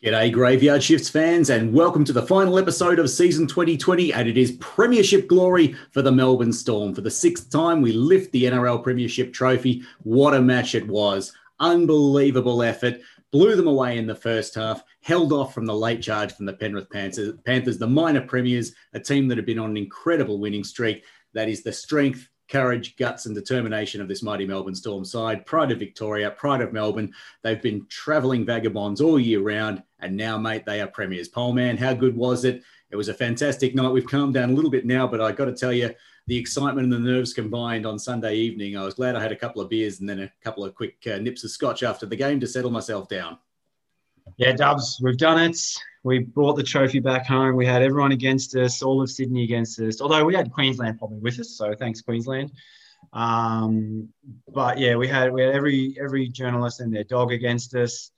G'day, Graveyard Shifts fans, and welcome to the final episode of season 2020. And it is Premiership glory for the Melbourne Storm. For the sixth time, we lift the NRL Premiership trophy. What a match it was! Unbelievable effort. Blew them away in the first half, held off from the late charge from the Penrith Panthers, the minor premiers, a team that have been on an incredible winning streak. That is the strength courage, guts, and determination of this mighty Melbourne Storm side. Pride of Victoria, pride of Melbourne. They've been travelling vagabonds all year round, and now, mate, they are premiers. Pole man, how good was it? It was a fantastic night. We've calmed down a little bit now, but I got to tell you, the excitement and the nerves combined on Sunday evening. I was glad I had a couple of beers and then a couple of quick uh, nips of scotch after the game to settle myself down. Yeah, Dubs, we've done it. We brought the trophy back home. We had everyone against us, all of Sydney against us. Although we had Queensland probably with us, so thanks Queensland. Um, but yeah, we had we had every every journalist and their dog against us,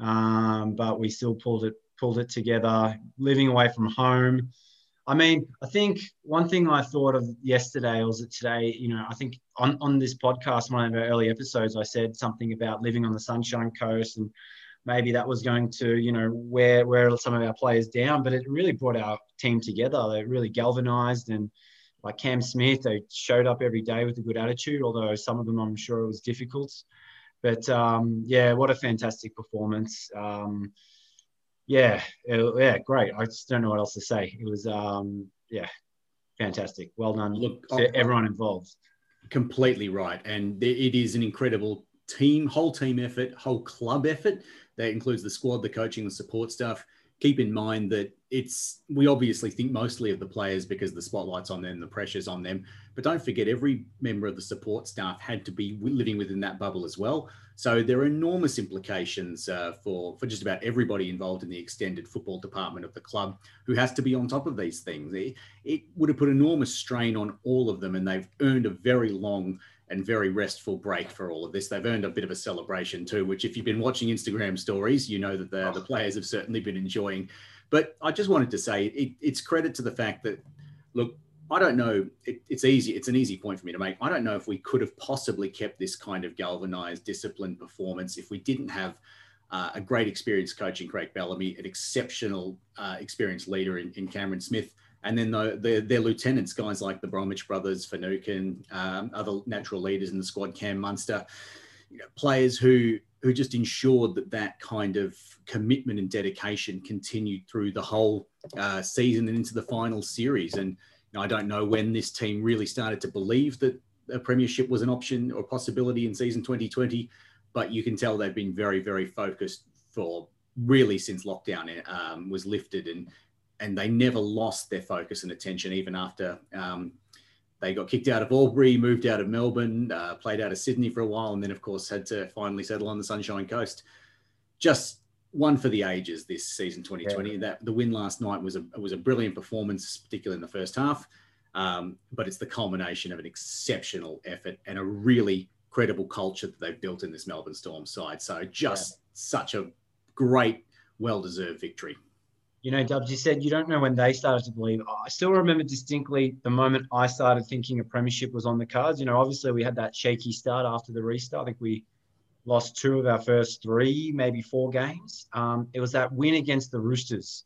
um, but we still pulled it pulled it together. Living away from home. I mean, I think one thing I thought of yesterday was that today, you know, I think on, on this podcast, one of our early episodes, I said something about living on the Sunshine Coast and maybe that was going to, you know, wear, wear some of our players down, but it really brought our team together. They really galvanized and like Cam Smith, they showed up every day with a good attitude, although some of them I'm sure it was difficult. But um, yeah, what a fantastic performance. Um, yeah, it, yeah, great. I just don't know what else to say. It was, um, yeah, fantastic. Well done. Look, to everyone involved. Completely right. And it is an incredible team, whole team effort, whole club effort that includes the squad, the coaching, the support staff. Keep in mind that it's we obviously think mostly of the players because the spotlight's on them, the pressure's on them. But don't forget, every member of the support staff had to be living within that bubble as well. So there are enormous implications uh, for for just about everybody involved in the extended football department of the club who has to be on top of these things. It, it would have put enormous strain on all of them, and they've earned a very long and very restful break for all of this. They've earned a bit of a celebration too, which if you've been watching Instagram stories, you know that the, the players have certainly been enjoying. But I just wanted to say it, it's credit to the fact that, look, I don't know. It, it's easy. It's an easy point for me to make. I don't know if we could have possibly kept this kind of galvanized, disciplined performance if we didn't have uh, a great experienced coach in Craig Bellamy, an exceptional uh, experienced leader in, in Cameron Smith, and then the, the, their lieutenants, guys like the Bromwich brothers, Finucane, um, other natural leaders in the squad, Cam Munster, you know, players who who just ensured that that kind of commitment and dedication continued through the whole uh, season and into the final series. And you know, I don't know when this team really started to believe that a premiership was an option or possibility in season 2020, but you can tell they've been very, very focused for really since lockdown um, was lifted and and they never lost their focus and attention even after um, they got kicked out of Albury, moved out of Melbourne, uh, played out of Sydney for a while, and then of course had to finally settle on the Sunshine Coast. Just one for the ages this season 2020. Yeah. That the win last night was a was a brilliant performance, particularly in the first half. Um, but it's the culmination of an exceptional effort and a really credible culture that they've built in this Melbourne Storm side. So just yeah. such a great, well deserved victory you know, Dubs, you said you don't know when they started to believe. I still remember distinctly the moment I started thinking a premiership was on the cards. You know, obviously we had that shaky start after the restart. I think we lost two of our first three, maybe four games. Um, it was that win against the Roosters.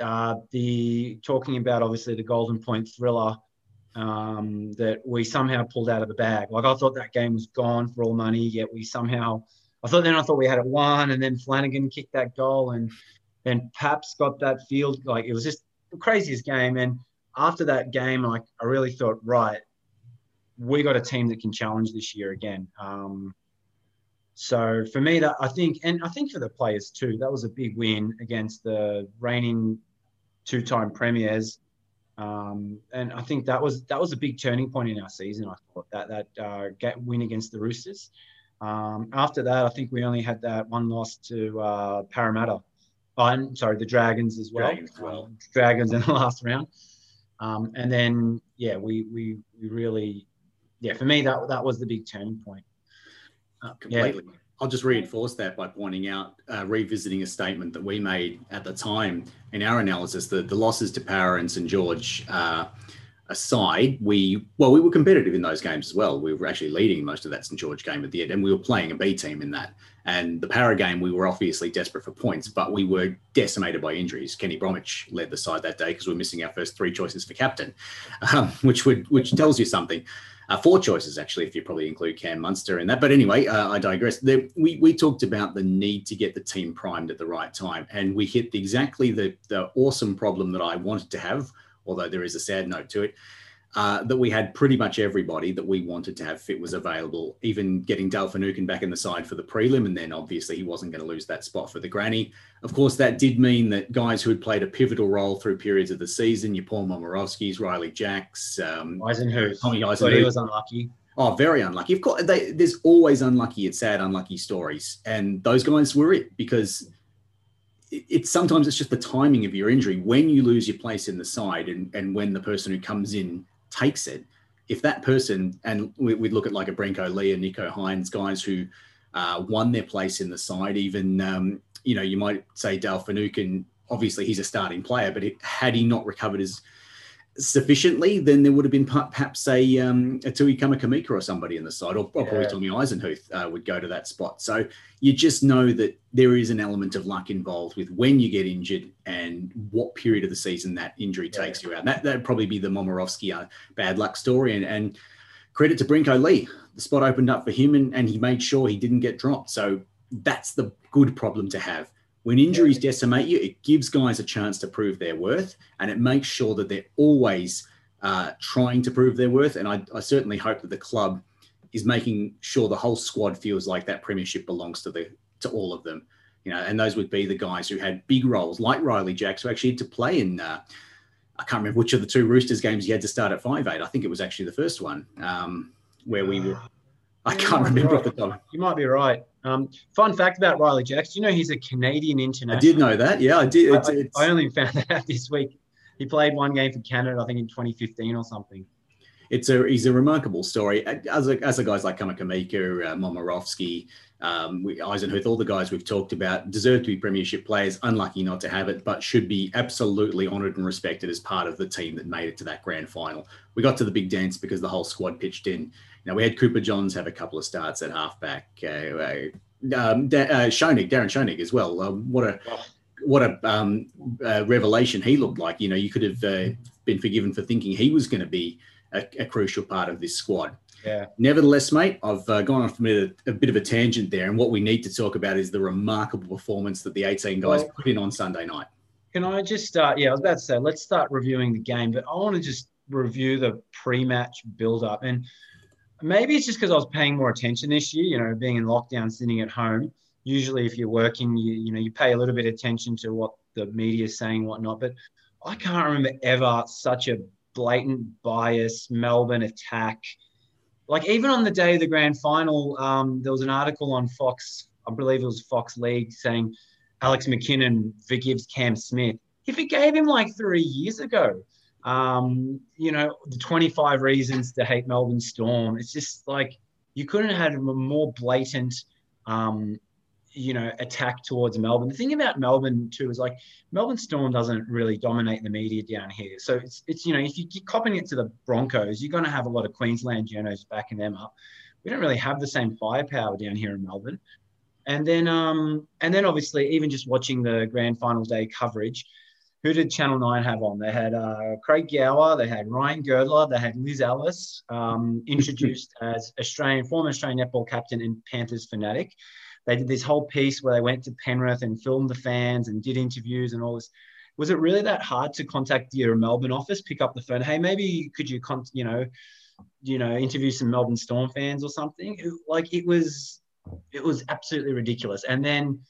Uh, the talking about obviously the Golden Point thriller um, that we somehow pulled out of the bag. Like I thought that game was gone for all money, yet we somehow. I thought then I thought we had it won, and then Flanagan kicked that goal and and Paps got that field. Like it was just the craziest game. And after that game, like I really thought, right, we got a team that can challenge this year again. Um, so for me, that I think, and I think for the players too, that was a big win against the reigning two-time premiers. Um, and I think that was that was a big turning point in our season. I thought that that uh, get, win against the Roosters. Um, after that, I think we only had that one loss to uh, Parramatta Oh, I'm sorry, the Dragons as well. Dragons, well. Um, Dragons in the last round. Um, and then, yeah, we, we, we really, yeah, for me, that, that was the big turning point. Uh, Completely. Yeah. I'll just reinforce that by pointing out, uh, revisiting a statement that we made at the time in our analysis that the losses to Parra and St George uh, aside, we well, we were competitive in those games as well. We were actually leading most of that St George game at the end, and we were playing a B team in that. And the Parra game, we were obviously desperate for points, but we were decimated by injuries. Kenny Bromwich led the side that day because we are missing our first three choices for captain, um, which would which tells you something. Uh, four choices actually, if you probably include Cam Munster in that. But anyway, uh, I digress. There, we we talked about the need to get the team primed at the right time, and we hit exactly the the awesome problem that I wanted to have although there is a sad note to it, uh, that we had pretty much everybody that we wanted to have fit was available, even getting Dale Finucane back in the side for the prelim. And then obviously he wasn't going to lose that spot for the granny. Of course, that did mean that guys who had played a pivotal role through periods of the season, your Paul Momirovskis, Ryley Jacks, um, Eisenhuth. Tommy Eisenhuth. he was unlucky. Oh, very unlucky. Of course, they, there's always unlucky and sad, unlucky stories. And those guys were it because it's sometimes it's just the timing of your injury. When you lose your place in the side and, and when the person who comes in takes it if that person and we, would look at like a Brenko Lee and Nicho Hynes guys who uh, won their place in the side even um, you know you might say Dale Finucane obviously he's a starting player but it, had he not recovered his sufficiently, then there would have been perhaps a, um, a Tui Kamikamica or somebody in the side, or, or yeah. probably Tommy Eisenhuth uh, would go to that spot. So you just know that there is an element of luck involved with when you get injured and what period of the season that injury yeah. takes you out. That that'd probably be the Momirovski uh, bad luck story. And, and credit to Brenko Lee, the spot opened up for him, and, and he made sure he didn't get dropped. So that's the good problem to have when injuries decimate you, it gives guys a chance to prove their worth and it makes sure that they're always uh, trying to prove their worth. And I, I, certainly hope that the club is making sure the whole squad feels like that premiership belongs to the to all of them. You know, and those would be the guys who had big roles, like Ryley Jacks, who actually had to play in. Uh, I can't remember which of the two Roosters games he had to start at five eight. I think it was actually the first one um, where we were. I can't remember right. off the top. You might be right. Um, fun fact about Ryley Jacks, you know he's a Canadian international. I did know that. Yeah, I did. I, I, only found that out this week. He played one game for Canada, I think, in 2015 or something. It's a he's a remarkable story. As a, as a guys like Kamikamica, uh, Momirovski, um, Eisenhuth, all the guys we've talked about deserve to be premiership players. Unlucky not to have it, but should be absolutely honoured and respected as part of the team that made it to that grand final. We got to the big dance because the whole squad pitched in. Now we had Cooper Johns have a couple of starts at halfback. Uh, uh, um, da- uh, Schoenig, Darren Schoenig as well. Um, what a what a um, uh, revelation he looked like. You know, you could have uh, been forgiven for thinking he was going to be a, a, crucial part of this squad. Yeah. Nevertheless, mate, I've uh, gone off a bit, a bit, of a tangent there, and what we need to talk about is the remarkable performance that the 18 guys well, put in on Sunday night. Can I just start? Yeah, I was about to say, let's start reviewing the game, but I want to just review the pre-match build-up and maybe it's just because I was paying more attention this year, you know, being in lockdown, sitting at home. Usually, if you're working, you, you know, you pay a little bit of attention to what the media is saying, whatnot. But I can't remember ever such a blatant bias Melbourne attack. Like even on the day of the grand final, um, there was an article on Fox, I believe it was Fox League, saying Alex McKinnon forgives Cam Smith. If he forgave him like three years ago. Um, you know, the 25 reasons to hate Melbourne Storm. It's just like you couldn't have had a more blatant, um, you know, attack towards Melbourne. The thing about Melbourne too is like Melbourne Storm doesn't really dominate the media down here. So it's it's you know if you keep copying it to the Broncos, you're going to have a lot of Queensland journos backing them up. We don't really have the same firepower down here in Melbourne. And then um and then obviously even just watching the grand final day coverage who did Channel 9 have on? They had uh, Craig Gower, they had Ryan Girdler, they had Liz Ellis, um, introduced as Australian, former Australian netball captain and Panthers fanatic. They did this whole piece where they went to Penrith and filmed the fans and did interviews and all this. Was it really that hard to contact your Melbourne office, pick up the phone? Hey, maybe could you, con- you know, you know, interview some Melbourne Storm fans or something? Like it was, it was absolutely ridiculous. And then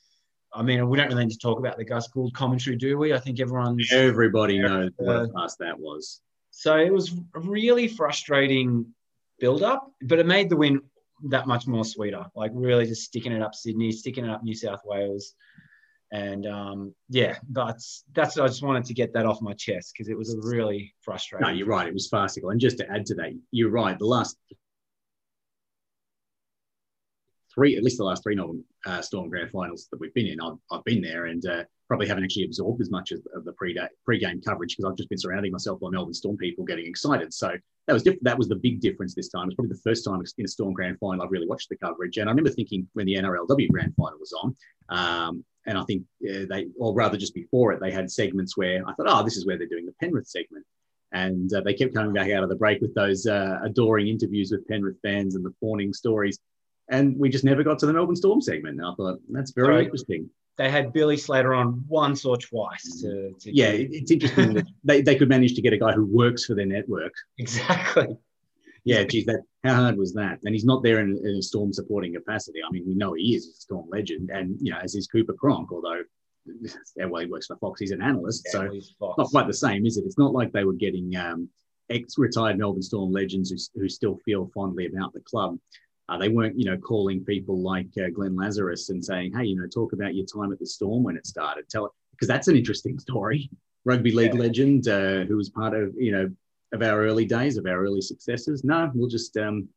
I mean, we don't really need to talk about the Gus Gould commentary, do we? I think everyone's everybody knows what a pass that was. So it was a really frustrating build up, but it made the win that much more sweeter. Like really just sticking it up Sydney, sticking it up New South Wales. And um, yeah, but that's I just wanted to get that off my chest because it was a really frustrating. No, you're right. It was farcical. And just to add to that, you're right. The last three, at least the last three Northern uh, Storm Grand Finals that we've been in, I've, I've been there, and uh, probably haven't actually absorbed as much of, the pre pre-game coverage because I've just been surrounding myself by Melbourne Storm people getting excited. So that was diff- that was the big difference this time. It was probably the first time in a Storm Grand Final I've really watched the coverage. And I remember thinking when the NRLW Grand Final was on, um, and I think uh, they, or rather just before it, they had segments where I thought, oh, this is where they're doing the Penrith segment. And uh, they kept coming back out of the break with those uh, adoring interviews with Penrith fans and the fawning stories. And we just never got to the Melbourne Storm segment. And I thought, that's very right. interesting they had Billy Slater on once or twice. To, to yeah, it's interesting that they, they could manage to get a guy who works for their network. Exactly. Yeah, geez, that how hard was that? And he's not there in, in, a Storm supporting capacity. I mean, we know he is a Storm legend, and you know, as is Cooper Cronk, although well, he works for Fox, he's an analyst, yeah, so not quite the same, is it? It's not like they were getting um, ex-retired Melbourne Storm legends who, who still feel fondly about the club. Uh, they weren't, you know, calling people like uh, Glenn Lazarus and saying, "Hey, you know, talk about your time at the Storm when it started." Tell it because that's an interesting story. Rugby league yeah. legend uh, who was part of, you know, of our early days, of our early successes. No, we'll just um,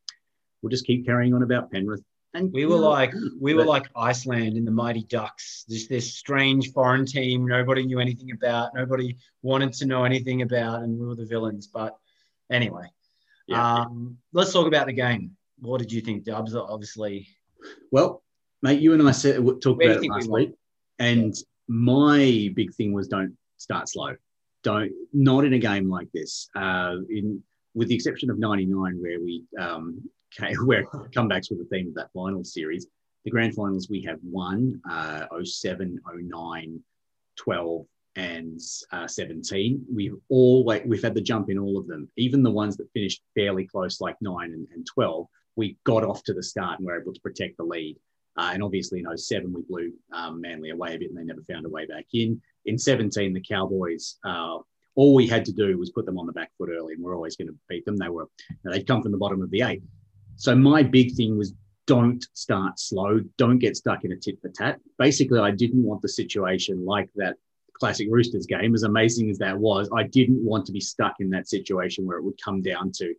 we'll just keep carrying on about Penrith. And we were like we were like Iceland in the Mighty Ducks. Just this strange foreign team nobody knew anything about, nobody wanted to know anything about, and we were the villains. But anyway, yeah. um, let's talk about the game. What did you think, Dubs? Obviously. Well, mate, you and I said talked about it last week, and my big thing was don't start slow. Don't not in a game like this. Uh, in with the exception of '99, where we um, came, where comebacks were the theme of that final series. The grand finals we have won uh, 07, 09, 12, and uh, 17. We've always we've had the jump in all of them, even the ones that finished fairly close, like nine and, and 12 we got off to the start and were able to protect the lead. Uh, and obviously in 07, we blew um, Manly away a bit and they never found a way back in. In 17, the Cowboys, uh, all we had to do was put them on the back foot early and we're always going to beat them. They were, you know, they'd come from the bottom of the eight. So my big thing was don't start slow. Don't get stuck in a tit for tat. Basically, I didn't want the situation like that classic Roosters game, as amazing as that was. I didn't want to be stuck in that situation where it would come down to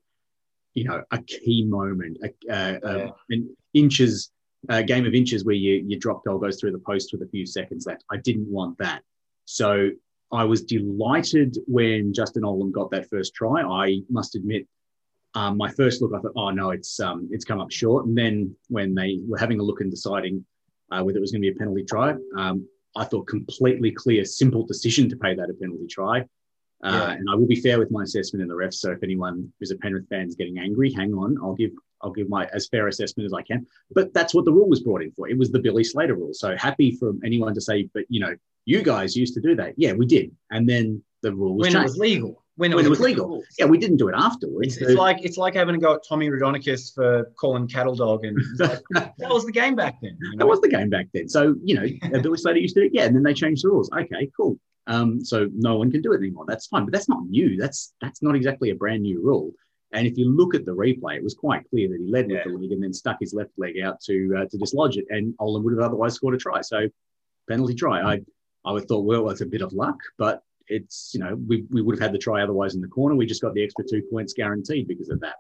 you know a key moment, a, uh, yeah. an inches a game of inches where you your drop goal goes through the post with a few seconds left. I didn't want that, so I was delighted when Justin Olam got that first try. I must admit, um, my first look, I thought, oh no, it's um, it's come up short. And then when they were having a look and deciding uh, whether it was going to be a penalty try, um, I thought completely clear, simple decision to pay that a penalty try. Uh, yeah. And I will be fair with my assessment in the refs. So if anyone who's a Penrith fan is getting angry, hang on. I'll give I'll give my as fair assessment as I can. But that's what the rule was brought in for. It was the Billy Slater rule. So happy for anyone to say, but you know, you guys used to do that. Yeah, we did. And then the rule was when changed. it was legal. When it, when was, it was legal. Yeah, we didn't do it afterwards. It's, it's, like it's like having to go at Tommy Raudonikis for calling cattle dog, and like, that was the game back then. You know? That was the game back then. So you know, Billy Slater used to do it. Yeah, and then they changed the rules. Okay, cool. Um, so no one can do it anymore. That's fine, but that's not new. That's that's not exactly a brand new rule. And if you look at the replay, it was quite clear that he led yeah. with the leg and then stuck his left leg out to uh, to dislodge it, and Olam would have otherwise scored a try. So penalty try. I I would thought, well, it's a bit of luck, but it's you know we, we would have had the try otherwise in the corner. We just got the extra two points guaranteed because of that.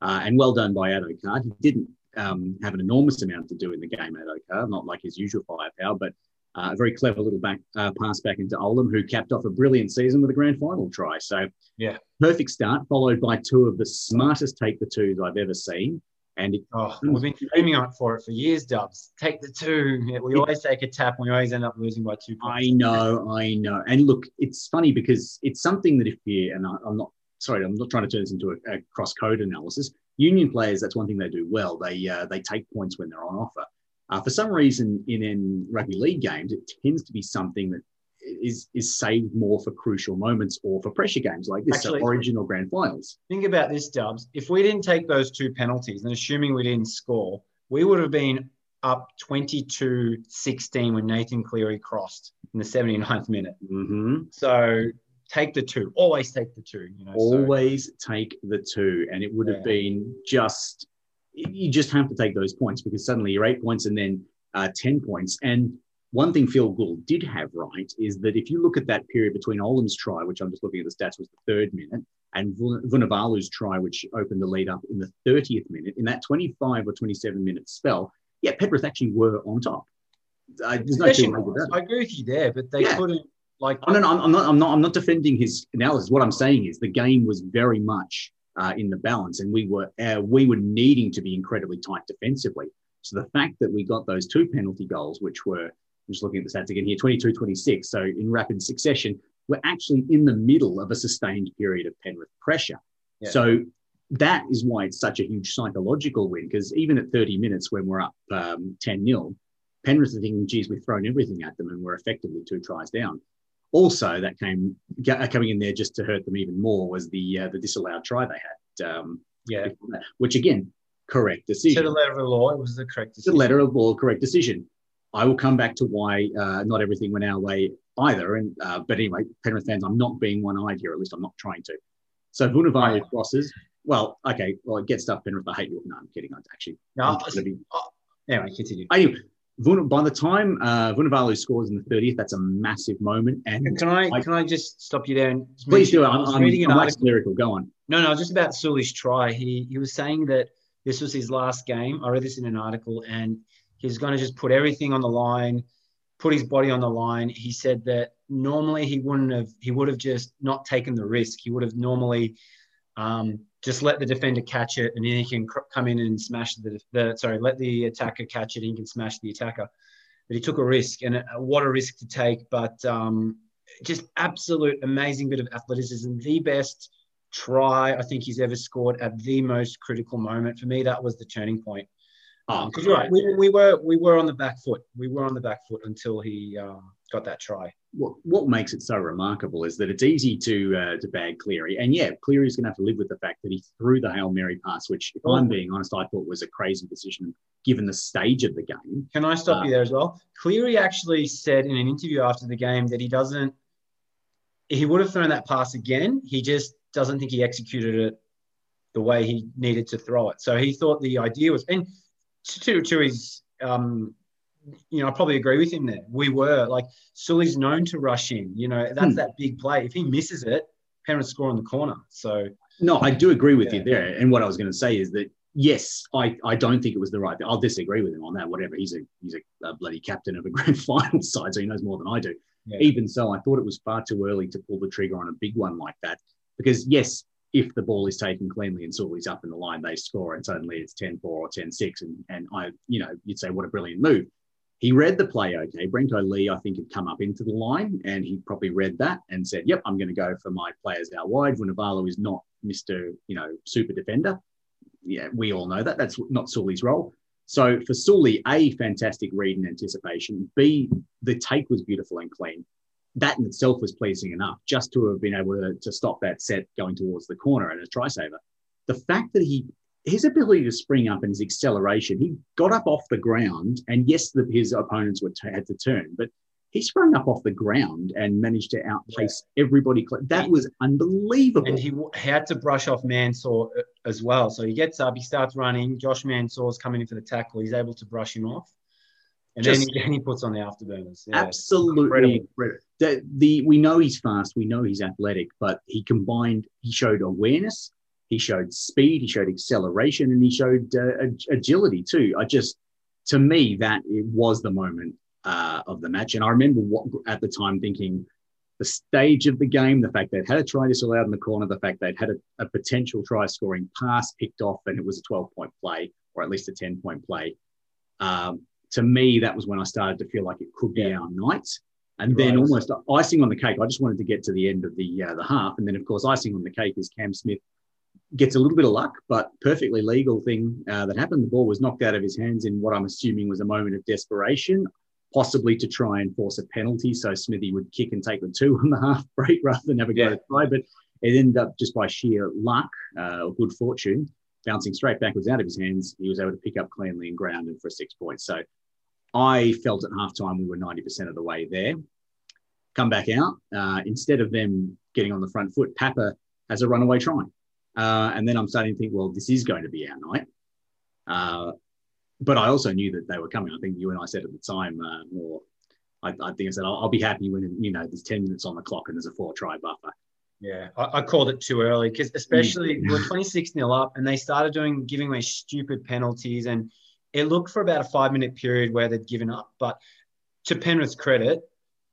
Uh, and well done by Addo-Carr. He didn't um, have an enormous amount to do in the game, Addo-Carr, not like his usual firepower, but uh, a very clever little back uh, pass back into Olam, who capped off a brilliant season with a grand final try. So, yeah, perfect start, followed by two of the smartest take the twos I've ever seen. And it, oh, we've been screaming out for it for years, Dubs. Take the two. We always take a tap, and we always end up losing by two points. I know, I know. And look, it's funny because it's something that if you and I, am not sorry, I'm not trying to turn this into a, a cross code analysis. Union players, that's one thing they do well. They uh, they take points when they're on offer. Uh, for some reason, in, in rugby league games, it tends to be something that is is saved more for crucial moments or for pressure games like this, Actually, so Origin or Grand Finals. Think about this, Dubs. If we didn't take those two penalties, and assuming we didn't score, we would have been up 22-16 when Nathan Cleary crossed in the 79th minute. Mm-hmm. So take the two. Always take the two. You know, always so. take the two, and it would yeah. have been just you just have to take those points because suddenly you're eight points and then uh, 10 points. And one thing Phil Gould did have right is that if you look at that period between Olam's try, which I'm just looking at the stats, was the third minute, and Vunivalu's try, which opened the lead up in the 30th minute, in that 25 or 27 minute spell, yeah, Penrith actually were on top. I, there's no two ways that. I agree with you there, but they Yeah. couldn't like. Oh, no, no, I'm not. I'm not. I'm not defending his analysis. What I'm saying is the game was very much uh, in the balance, and we were uh, we were needing to be incredibly tight defensively. So the fact that we got those two penalty goals, which were just looking at the stats again here, 22-26, so in rapid succession, we're actually in the middle of a sustained period of Penrith pressure. Yeah. So that is why it's such a huge psychological win because even at 30 minutes when we're up um, 10 0, Penrith are thinking, geez, we've thrown everything at them and we're effectively two tries down. Also, that came coming in there just to hurt them even more was the uh, the disallowed try they had, um, yeah, which again, correct decision. to the letter of the law, it was the correct To The letter of law, correct decision. I will come back to why uh, not everything went our way either. And uh, but anyway, Penrith fans, I'm not being one-eyed here. At least I'm not trying to. So Vunivalu Right. crosses. Well, okay. Well, it gets stuff. Penrith. I hate you. No, I'm kidding. I actually. No, I'm be- anyway, continue. Anyway, Vun- by the time uh, Vunivalu scores in the 30th, that's a massive moment. And Can I I- can I just stop you there and please do it. mention- I I'm, I'm, reading an I'm article. lyrical. Go on. No, no, just about Sully's try. He he was saying that this was his last game. I read this in an article, and he's going to just put everything on the line, put his body on the line. He said that normally he wouldn't have. He would have just not taken the risk. He would have normally um, just let the defender catch it, and then he can cr- come in and smash the, the. Sorry, let the attacker catch it, and he can smash the attacker. But he took a risk, and uh, what a risk to take! But um, just absolute amazing bit of athleticism, the best try I think he's ever scored at the most critical moment. For me, that was the turning point. Oh, Because you're right, we, we were we were on the back foot. We were on the back foot until he um, got that try. what, what makes it so remarkable is that it's easy to uh, to bag Cleary, and yeah, Cleary's going to have to live with the fact that he threw the hail mary pass, which, if I'm being honest, I thought was a crazy decision given the stage of the game. Can I stop Uh, you there as well? Cleary actually said in an interview after the game that he doesn't. He would have thrown that pass again. He just doesn't think he executed it the way he needed to throw it. So he thought the idea was, and to to his, um, you know, I probably agree with him there. We were like Sully's known to rush in. You know, that's Hmm. that big play. If he misses it, parents score in the corner. So No, I do agree with Yeah. you there. And what I was going to say is that yes, I, I don't think it was the right. I'll disagree with him on that. Whatever, he's a he's a, a bloody captain of a grand final side, so he knows more than I do. Yeah. Even so, I thought it was far too early to pull the trigger on a big one like that. Because yes, if the ball is taken cleanly and Sully's up in the line, they score and suddenly it's 10-4 or 10-6. And and I, you know, you'd say what a brilliant move. He read the play okay. Brenko Lee, I think, had come up into the line and he probably read that and said, Yep, I'm going to go for my players out wide. Vunivalu is not Mr. You know, super defender. Yeah, we all know that. That's not Sully's role. So for Sully, A, fantastic read and anticipation. B, the take was beautiful and clean. That in itself was pleasing enough just to have been able to, to stop that set going towards the corner and a try saver. The fact that he his ability to spring up and his acceleration, he got up off the ground, and yes, the, his opponents were t- had to turn, but he sprung up off the ground and managed to outpace everybody. That was unbelievable. and he w- had to brush off Mansour uh, as well. So he gets up, he starts running. Josh Mansour's coming in for the tackle. He's able to brush him off, and Just- then, he, then he puts on the afterburners. Yeah. Absolutely Incredible. The, the we know he's fast, we know he's athletic, but he combined. He showed awareness, he showed speed, he showed acceleration, and he showed uh, agility too. I just, to me, that it was the moment uh, of the match, and I remember what at the time thinking. The stage of the game, the fact they'd had a try disallowed in the corner, the fact they'd had a, a potential try scoring pass picked off, and it was a 12 point play, or at least a 10 point play. Um, to me, that was when I started to feel like it could be Yeah. our night. And Right. then almost icing on the cake, I just wanted to get to the end of the uh, the half, and then of course icing on the cake is Cam Smith gets a little bit of luck, but perfectly legal thing uh, that happened. The ball was knocked out of his hands in what I'm assuming was a moment of desperation, possibly to try and force a penalty, so Smithy would kick and take the two on the half break rather than have a go Yeah. to try. But it ended up just by sheer luck uh, or good fortune, bouncing straight backwards out of his hands. He was able to pick up cleanly and ground grounded for six points. So I felt at halftime we were 90% of the way there. Come back out. Uh, instead of them getting on the front foot, Papa has a runaway try. Uh, and then I'm starting to think, well, this is going to be our night. Uh, but I also knew that they were coming. I think you and I said at the time, uh, or I, I think I said, I'll, I'll be happy when, you know, there's 10 minutes on the clock and there's a four try buffer. Yeah, I, I called it too early because especially Mm. we're 26 nil up and they started doing giving away stupid penalties and it looked for about a five minute period where they'd given up. But to Penrith's credit,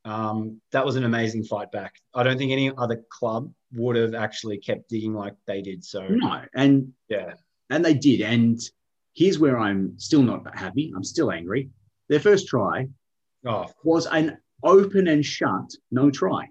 um, that was an amazing fight back. I don't think any other club would have actually kept digging like they did. So no, and yeah, and they did. And here's where I'm still not happy. I'm still angry. Their first try oh. was an open and shut no try,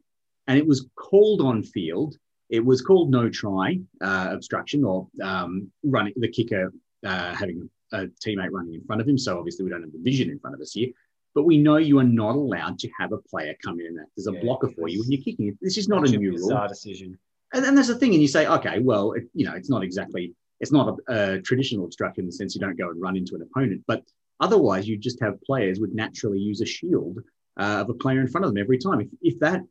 and it was called on field. It was called no try uh, obstruction or um, running the kicker uh, having a teammate running in front of him. So obviously we don't have the vision in front of us here. But we know you are not allowed to have a player come in and as a yeah, blocker for you when you're kicking it. This is not a new rule. decision. And then there's the thing, and you say, okay, well, it, you know, it's not exactly, it's not a, a, traditional obstruction in the sense you don't go and run into an opponent, but otherwise you just have players would naturally use a shield uh, of a player in front of them every time. If, if that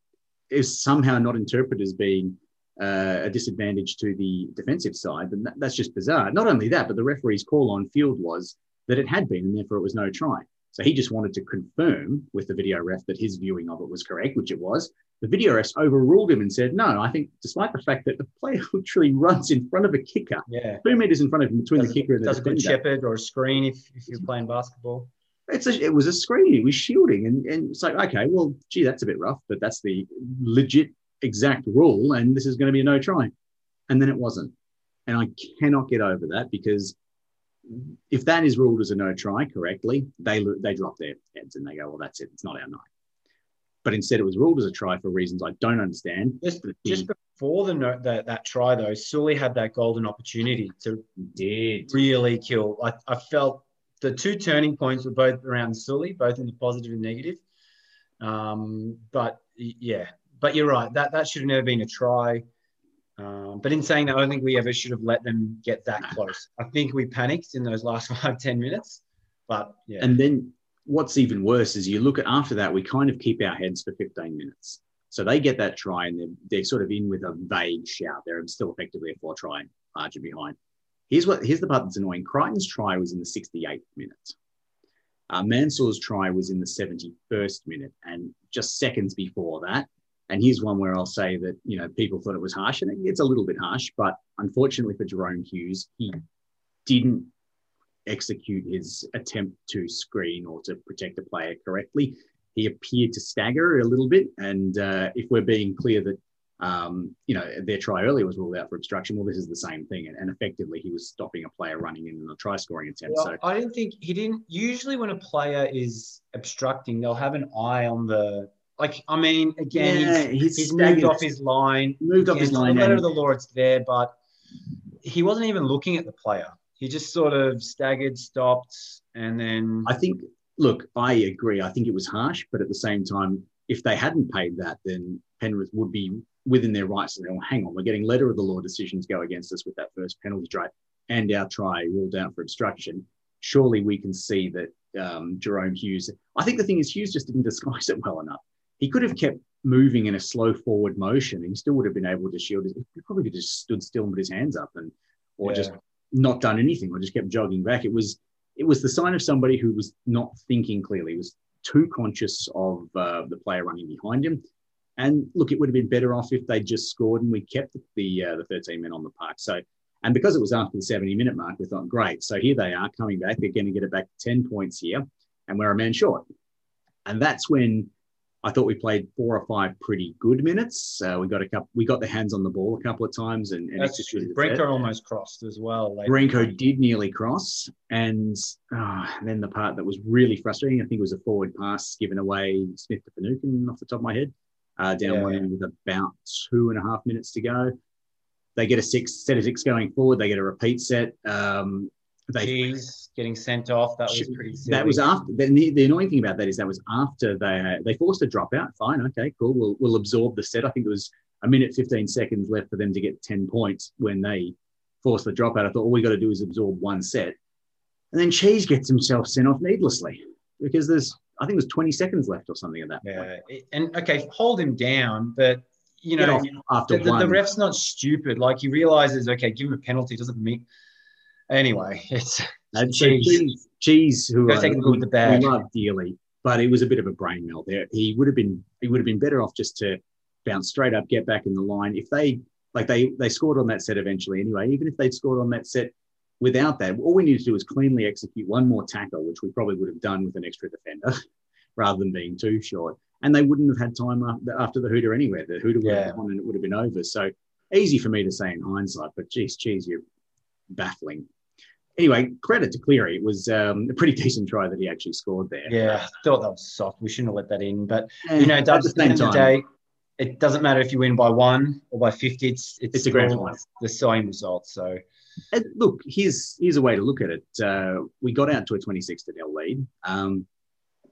is somehow not interpreted as being uh, a disadvantage to the defensive side, then that, that's just bizarre. Not only that, but the referee's call on field was that it had been, and therefore it was no try. So he just wanted to confirm with the video ref that his viewing of it was correct, which it was. The video ref overruled him and said, no, I think despite the fact that the player literally runs in front of a kicker, yeah. two meters in front of him between does the kicker and the does defender. Does a good shepherd or a screen if, if you're playing basketball. It's a, it was a screen. It was shielding. And, and it's like, okay, well, gee, that's a bit rough, but that's the legit exact rule. And this is going to be a no try. And then it wasn't. And I cannot get over that because if that is ruled as a no try correctly, they they drop their heads and they go, well, that's it. It's not our night. But instead, it was ruled as a try for reasons I don't understand. Just, just before the no, that, that try, though, Sully had that golden opportunity to did. really kill. I, I felt the two turning points were both around Sully, both in the positive and negative. Um, but yeah, but you're right. That that should have never been a try. Um, but in saying that, I don't think we ever should have let them get that close. I think we panicked in those last five ten minutes. But yeah. And then what's even worse is you look at after that, we kind of keep our heads for 15 minutes. So they get that try and they're, they're sort of in with a vague shout. They're still effectively a four try margin behind. Here's what here's the part that's annoying. Crichton's try was in the 68th minute. Uh, Mansour's try was in the 71st minute, and just seconds before that, and here's one where I'll say that, you know, people thought it was harsh, and it's a little bit harsh, but unfortunately for Jahrome Hughes, he didn't execute his attempt to screen or to protect a player correctly. He appeared to stagger a little bit. And uh, if we're being clear that, um, you know, their try earlier was ruled out for obstruction, well, this is the same thing. And, and effectively, he was stopping a player running in a try scoring attempt. Well, so I didn't think he didn't. Usually, when a player is obstructing, they'll have an eye on the like, I mean, again, yeah, he's, he's, moved off his line. Moved off his line. The letter of the law, it's there, but he wasn't even looking at the player. He just sort of staggered, stopped, and then. I think, look, I agree. I think it was harsh, but at the same time, if they hadn't paid that, then Penrith would be within their rights to say, well, hang on, we're getting letter of the law decisions go against us with that first penalty try and our try ruled out for obstruction. Surely we can see that um, Jahrome Hughes. I think the thing is, Hughes just didn't disguise it well enough he could have kept moving in a slow forward motion. He still would have been able to shield. His, he probably could have just stood still and put his hands up, and or yeah. just not done anything, or just kept jogging back. It was it was the sign of somebody who was not thinking clearly. He was too conscious of uh, the player running behind him. And look, it would have been better off if they just scored and we kept the uh, the 13 men on the park. So, and because it was after the 70 minute mark, we thought, great. So here they are coming back. They're going to get it back 10 points here, and we're a man short. And that's when I thought we played four or five pretty good minutes. Uh, we got a couple. We got the hands on the ball a couple of times, and, and That's just really Brenko almost crossed as well. Brenko did nearly cross, and oh, then the part that was really frustrating, I think, was a forward pass given away Smith to Finucane off the top of my head, uh, down yeah. one with about two and a half minutes to go. They get a six set of six going forward. They get a repeat set. Um, they getting sent off. That was pretty. Silly. That was after. The, the, annoying thing about that is that was after they they forced a dropout. Fine, okay, cool. We'll we'll absorb the set. I think it was a minute fifteen seconds left for them to get ten points when they forced the dropout. I thought all we got to do is absorb one set, and then Cheese gets himself sent off needlessly because there's I think there's twenty seconds left or something at that yeah. point. and okay, hold him down, but you know, after the, the, the, ref's not stupid. Like he realizes, okay, give him a penalty. Doesn't mean Anyway, it's and cheese. cheese, cheese who uh, we, we love dearly, but it was a bit of a brain melt there. He would have been he would have been better off just to bounce straight up, get back in the line. If they like they they scored on that set eventually anyway, even if they'd scored on that set without that, all we need to do is cleanly execute one more tackle, which we probably would have done with an extra defender, rather than being too short. And they wouldn't have had time after the hooter anywhere. The hooter would yeah. have gone and it would have been over. So easy for me to say in hindsight, but geez, geez, you're baffling. Anyway, credit to Cleary. It was um, a pretty decent try that he actually scored there. Yeah, I thought that was soft. We shouldn't have let that in. But, you know, at the, the end of the day, it doesn't matter if you win by one or by 50. It's, it's, it's a grand final. The same result. So, and look, here's here's a way to look at it. Uh, we got out to a 26 to nil lead, um,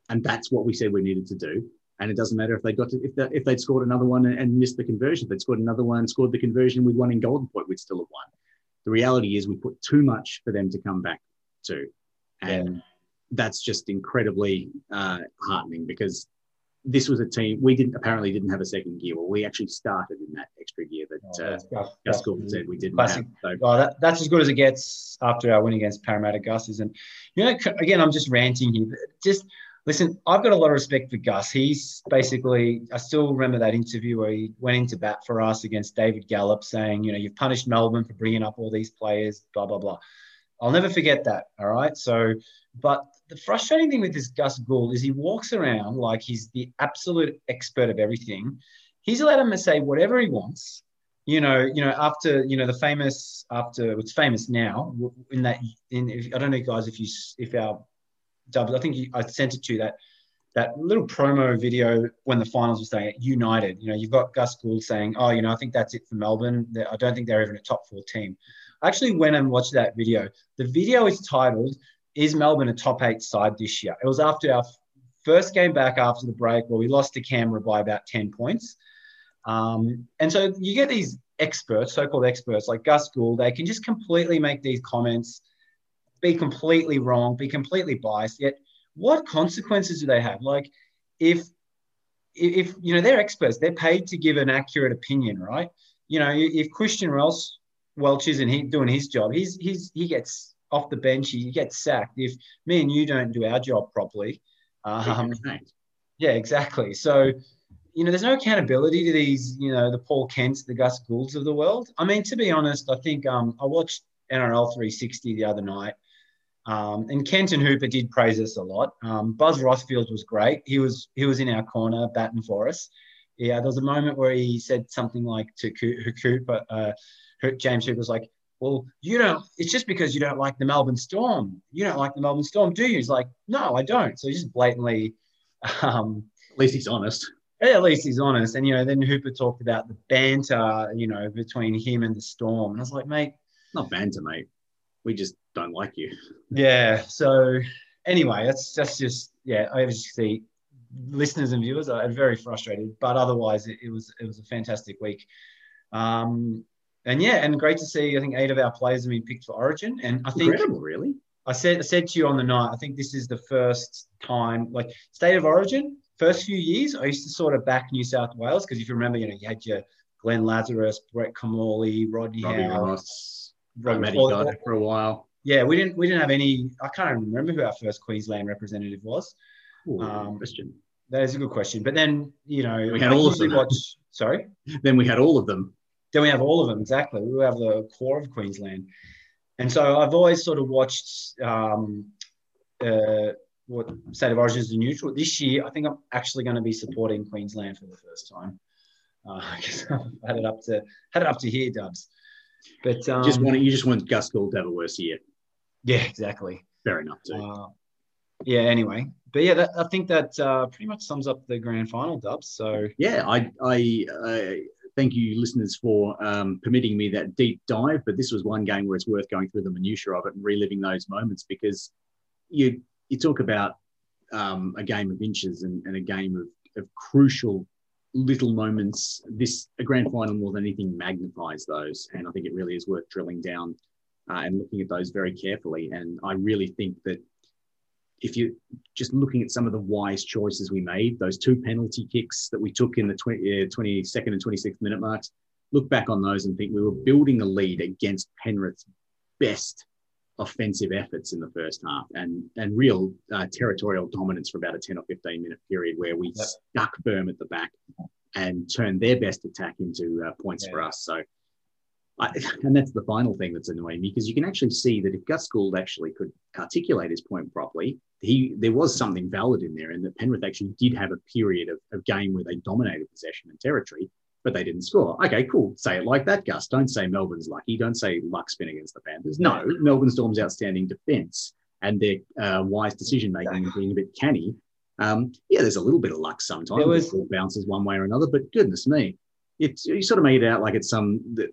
and that's what we said we needed to do. And it doesn't matter if they got to, if they, if they'd scored another one and missed the conversion. If they'd scored another one, scored the conversion with one in Golden Point, we'd still have won. The reality is we put too much for them to come back to, and yeah. that's just incredibly uh, heartening because this was a team we didn't apparently didn't have a second gear. Well, we actually started in that extra gear that oh, uh, Gus, Gus Gould said we didn't classic. have. So. Oh, that, that's as good as it gets after our win against Parramatta. Gus isn't. You know, again, I'm just ranting here. Just listen. I've got a lot of respect for Gus. He's basically. I still remember that interview where he went into bat for us against David Gallop, saying, you know, you've punished Melbourne for bringing up all these players. Blah blah blah. I'll never forget that. All right. So, but the frustrating thing with this Gus Gould is he walks around like he's the absolute expert of everything. He's allowed him to say whatever he wants. You know, you know, after you know the famous after it's famous now in that in I don't know guys if you if our dubs I think you, I sent it to you that that little promo video when the finals were saying United. You know, you've got Gus Gould saying, "Oh, you know, I think that's it for Melbourne. I don't think they're even a top four team." I actually went and watched that video. The video is titled is Melbourne a top eight side this year? It was after our first game back after the break where we lost to Canberra by about 10 points. Um, and so you get these experts, so called experts like Gus Gould, they can just completely make these comments, be completely wrong, be completely biased. Yet, what consequences do they have? Like, if if you know they're experts, they're paid to give an accurate opinion, right? You know, if Christian Welch Welch isn't he doing his job, he's he's he gets off the bench, he gets sacked. If me and you don't do our job properly, um, yeah, exactly. So, you know, there's no accountability to these, you know, the Paul Kents, the Gus Goulds of the world. I mean, to be honest, I think um, I watched NRL 360 the other night. Um, and Kenton Hooper did praise us a lot. Um, Buzz Rothfield was great. He was he was in our corner batting for us. Yeah, there was a moment where he said something like to Cooper, uh, James Hooper was like, well, you don't, it's just because you don't like the Melbourne Storm. You don't like the Melbourne Storm, do you? He's like, no, I don't. So he's just blatantly. Um, at least he's honest. At least he's honest. And, you know, then Hooper talked about the banter, you know, between him and the Storm. And I was like, mate. Not banter, mate. We just don't like you. Yeah. So anyway, that's, that's just, yeah, I just see listeners and viewers are very frustrated, but otherwise it, it was, it was a fantastic week. Um, and yeah, and great to see. I think eight of our players have been picked for Origin, and I think incredible, really. I said I said to you on the night. I think this is the first time, like state of Origin. First few years, I used to sort of back New South Wales because if you remember, you know, you had your Glenn Lazarus, Brett Kimmorley, Rodney Robbie Howe, Ross, Matty Dodd for a while. Yeah, we didn't we didn't have any. I can't even remember who our first Queensland representative was. Ooh, um, question. That is a good question. But then you know, we had all of them. Watch, sorry. Then we had all of them. Then we have all of them, exactly. We have the core of Queensland. And so I've always sort of watched um, uh, what State of Origin is the neutral. This year, I think I'm actually going to be supporting Queensland for the first time. Uh, I guess I've had it up to had it up to here, Dubs. But um, just want you just want Gus Gould to have a worse year. Yeah, exactly. Fair enough too. Uh, yeah. Anyway, but yeah, that, I think that uh, pretty much sums up the grand final, Dubs. So yeah, I I thank you, listeners, for um, permitting me that deep dive. But this was one game where it's worth going through the minutiae of it and reliving those moments because you you talk about um, a game of inches and, and a game of, of, crucial little moments. This a grand final more than anything magnifies those, and I think it really is worth drilling down uh, and looking at those very carefully. And I really think that if you're just looking at some of the wise choices we made, those two penalty kicks that we took in the 20, uh, 22nd and 26th minute marks, look back on those and think we were building a lead against Penrith's best offensive efforts in the first half and and real uh, territorial dominance for about a 10 or 15 minute period where we yep. stuck firm at the back and turned their best attack into uh, points yeah. for us. So I, and that's the final thing that's annoying me because you can actually see that if Gus Gould actually could articulate his point properly, he there was something valid in there, and that Penrith actually did have a period of, of game where they dominated possession and territory, but they didn't score. Okay, cool. Say it like that, Gus. Don't say Melbourne's lucky. Don't say luck's been against the Panthers. No, Melbourne Storm's outstanding defence and their uh, wise decision making and being a bit canny. Um, yeah, there's a little bit of luck sometimes. There was bounces one way or another, but goodness me, it's you sort of made it out like it's some uh,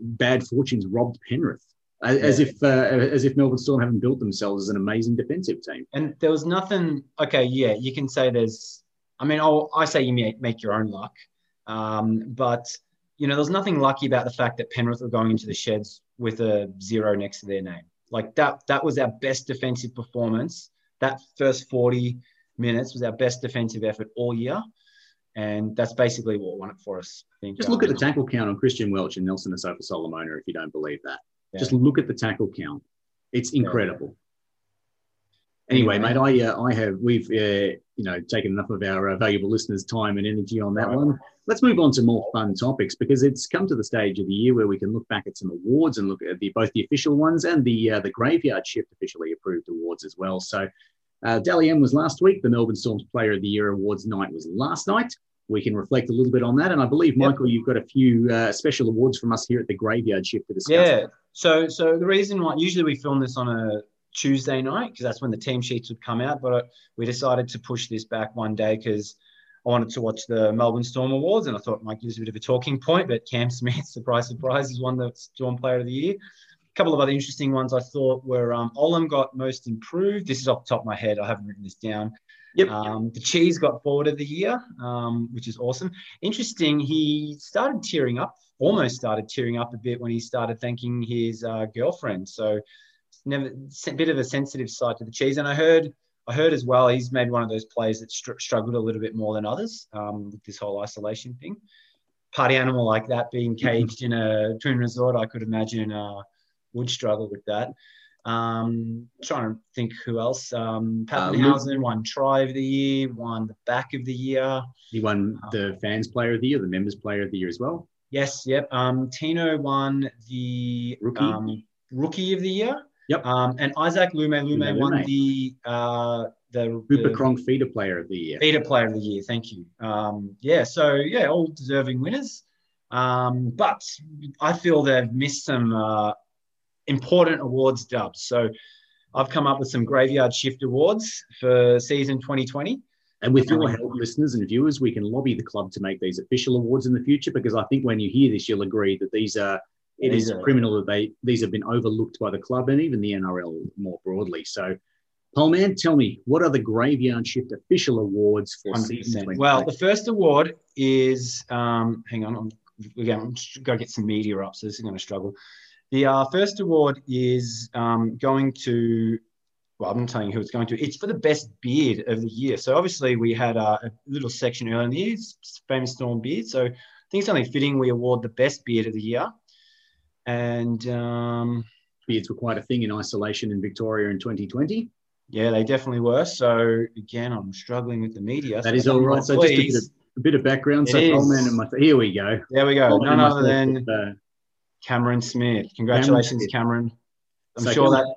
bad fortunes robbed Penrith. As yeah. if uh, as if Melbourne Storm haven't built themselves as an amazing defensive team. And there was nothing. Okay, yeah, you can say there's. I mean, I'll, I say you make, make your own luck, um, but you know, there's nothing lucky about the fact that Penrith were going into the sheds with a zero next to their name. Like that, that was our best defensive performance. That first 40 minutes was our best defensive effort all year. And that's basically what won it for us. I think. Just look um, at the tackle count on Christian Welch and Nelson Asofa Solomona if you don't believe that. Yeah. Just look at the tackle count. It's incredible. Yeah. Anyway, mate, I uh, I have we've uh, you know taken enough of our uh, valuable listeners' time and energy on that right. one. Let's move on to more fun topics because it's come to the stage of the year where we can look back at some awards and look at the, both the official ones and the uh, the graveyard shift officially approved awards as well. So uh, Dally M was last week. The Melbourne Storm's Player of the Year awards night was last night. We can reflect a little bit on that, and I believe Michael, yep. you've got a few uh, special awards from us here at the Graveyard Shift to discuss. Yeah. So, so the reason why usually we film this on a Tuesday night because that's when the team sheets would come out, but we decided to push this back one day because I wanted to watch the Melbourne Storm Awards, and I thought it might give us a bit of a talking point. But Cam Smith, surprise, surprise, is one the Storm Player of the Year couple of other interesting ones I thought were um, Olam got most improved. This is off the top of my head. I haven't written this down. Yep. Um, the cheese got forward of the year, um, which is awesome. Interesting. He started tearing up, almost started tearing up a bit when he started thanking his uh, girlfriend. So never a bit of a sensitive side to the cheese. And I heard, I heard as well, he's maybe one of those players that str- struggled a little bit more than others um, with this whole isolation thing. Party animal like that being caged in a twin resort, I could imagine. Uh, would struggle with that. Um, trying to think who else. Um, Papenhuyzen uh, won try of the year, won the back of the year. He won the fans player of the year, the members player of the year as well. Yes, yep. Um, Tino won the rookie, um, rookie of the year. Yep. Um, and Isaac Lumelume won the uh, the Cronk feeder player of the year. Feeder player of the year. Thank you. Um, yeah. So yeah, all deserving winners. Um, but I feel they've missed some uh, important awards dubs. So I've come up with some graveyard shift awards for season 2020. And with your help, listeners and viewers, we can lobby the club to make these official awards in the future because I think when you hear this, you'll agree that these are it is criminal that they these have been overlooked by the club and even the NRL more broadly. So, Paul Man, tell me what are the graveyard shift official awards for 100%. season 20? Well, the first award is um, hang on, I'm again, I'm got to get some media up, so this is going to struggle. The uh, first award is um, going to, well, I'm not telling you who it's going to. It's for the best beard of the year. So obviously we had uh, a little section earlier in the year, famous Storm beard. So I think it's only fitting we award the best beard of the year. And um, beards were quite a thing in isolation in Victoria in 2020. Yeah, they definitely were. So again, I'm struggling with the media. That so is all right. So just a bit, of, a bit of background. It so Coleman and my here we go. There we go. None other than Cameron Smith. Congratulations, Cameron. Cameron. I'm so sure that.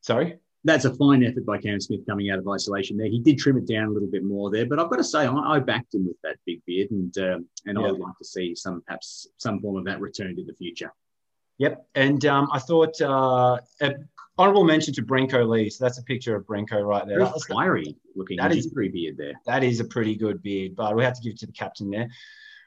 Sorry. That's a fine effort by Cam Smith coming out of isolation there. He did trim it down a little bit more there, but I've got to say I, I backed him with that big beard, and um, and yeah. I'd like to see some perhaps some form of that returned in the future. Yep, and um, I thought uh, honourable mention to Brenko Lee. So that's a picture of Brenko right there. Very fiery looking. That is pretty beard there. That is a pretty good beard, but we have to give it to the captain there.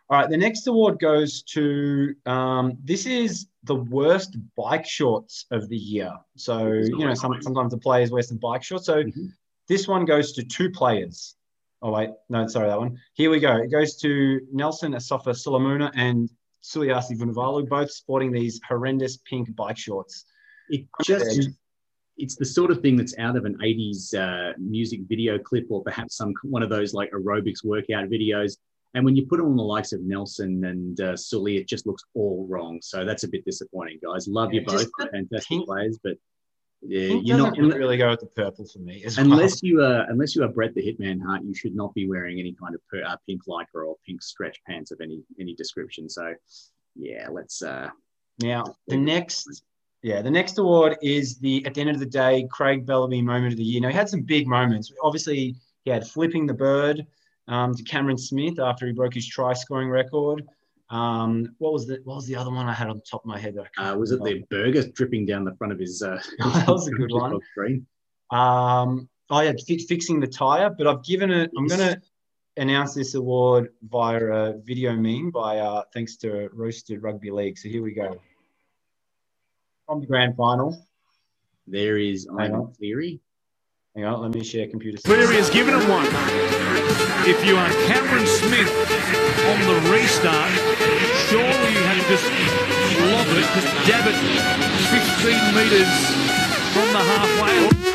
All right, the next award goes to um, this is the worst bike shorts of the year. So you know, some, sometimes the players wear some bike shorts. So mm-hmm. this one goes to two players. Oh wait, no, sorry, that one. Here we go. It goes to Nelson Asofa Solomona and Suliasi Vunivalu, both sporting these horrendous pink bike shorts. It just it's the sort of thing that's out of an 80s uh, music video clip or perhaps some one of those like aerobics workout videos and when you put it on the likes of Nelson and uh, Sully, it just looks all wrong. So that's a bit disappointing, guys. Love yeah, you both, fantastic pink, players, but yeah, you're not really go with the purple for me. unless well. you are, unless you are Brett the Hitman Hart, you should not be wearing any kind of per, uh, pink lycra or pink stretch pants of any any description. So, yeah, let's uh, Now, the next, yeah, the next award is the at the end of the day Craig Bellamy Moment of the Year. Now he had some big moments. Obviously, he had flipping the bird um, to Cameron Smith after he broke his try scoring record. Um, what was the what was the other one I had on the top of my head? Uh, was it the burger dripping down the front of his? Uh, that was a good one. Um, oh yeah, fixing the tire. But I've given it. I'm going to announce this award via a video meme by uh, thanks to Roasted Rugby League. So here we go. From the grand final. There is Ivan Cleary. Hang on, let me share computer. Cleary has given it one. If you are Cameron Smith on the restart, surely you had to just lob it, just jab it 15 metres from the halfway.